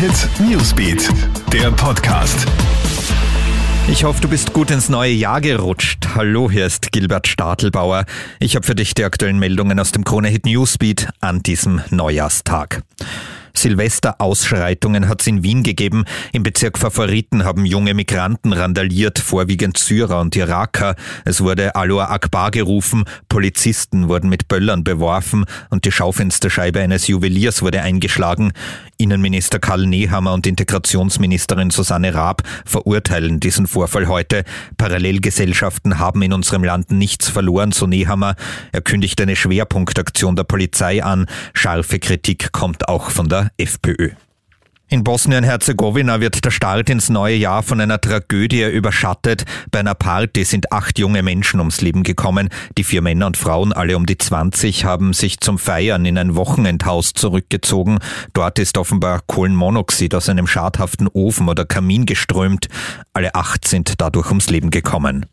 Hit Newsbeat, der Podcast. Ich hoffe, du bist gut ins neue Jahr gerutscht. Hallo, hier ist Gilbert Stadelbauer. Ich habe für dich die aktuellen Meldungen aus dem Krone Hit Newsbeat an diesem Neujahrstag. Silvesterausschreitungen hat es in Wien gegeben. Im Bezirk Favoriten haben junge Migranten randaliert, vorwiegend Syrer und Iraker. Es wurde Aloha Akbar gerufen, Polizisten wurden mit Böllern beworfen und die Schaufensterscheibe eines Juweliers wurde eingeschlagen. Innenminister Karl Nehammer und Integrationsministerin Susanne Raab verurteilen diesen Vorfall heute. Parallelgesellschaften haben in unserem Land nichts verloren, so Nehammer. Er kündigt eine Schwerpunktaktion der Polizei an. Scharfe Kritik kommt auch von der FPÖ. In Bosnien-Herzegowina wird der Start ins neue Jahr von einer Tragödie überschattet. Bei einer Party sind acht junge Menschen ums Leben gekommen. Die vier Männer und Frauen, alle um die 20, haben sich zum Feiern in ein Wochenendhaus zurückgezogen. Dort ist offenbar Kohlenmonoxid aus einem schadhaften Ofen oder Kamin geströmt. Alle acht sind dadurch ums Leben gekommen.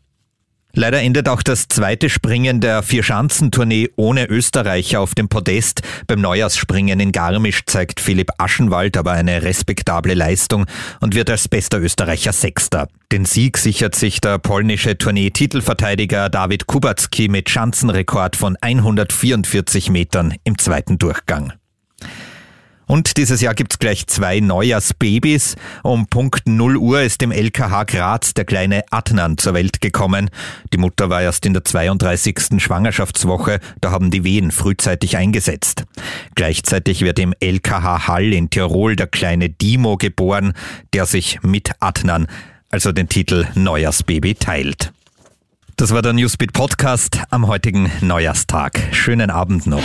Leider endet auch das zweite Springen der Vierschanzentournee ohne Österreicher auf dem Podest. Beim Neujahrsspringen in Garmisch zeigt Philipp Aschenwald aber eine respektable Leistung und wird als bester Österreicher Sechster. Den Sieg sichert sich der polnische Tournee-Titelverteidiger David Kubacki mit Schanzenrekord von 144 Metern im zweiten Durchgang. Und dieses Jahr gibt's gleich zwei Neujahrsbabys. Um Punkt 0 Uhr ist im LKH Graz der kleine Adnan zur Welt gekommen. Die Mutter war erst in der 32. Schwangerschaftswoche, da haben die Wehen frühzeitig eingesetzt. Gleichzeitig wird im LKH Hall in Tirol der kleine Dimo geboren, der sich mit Adnan, also den Titel Neujahrsbaby, teilt. Das war der Newsbeat Podcast am heutigen Neujahrstag. Schönen Abend noch.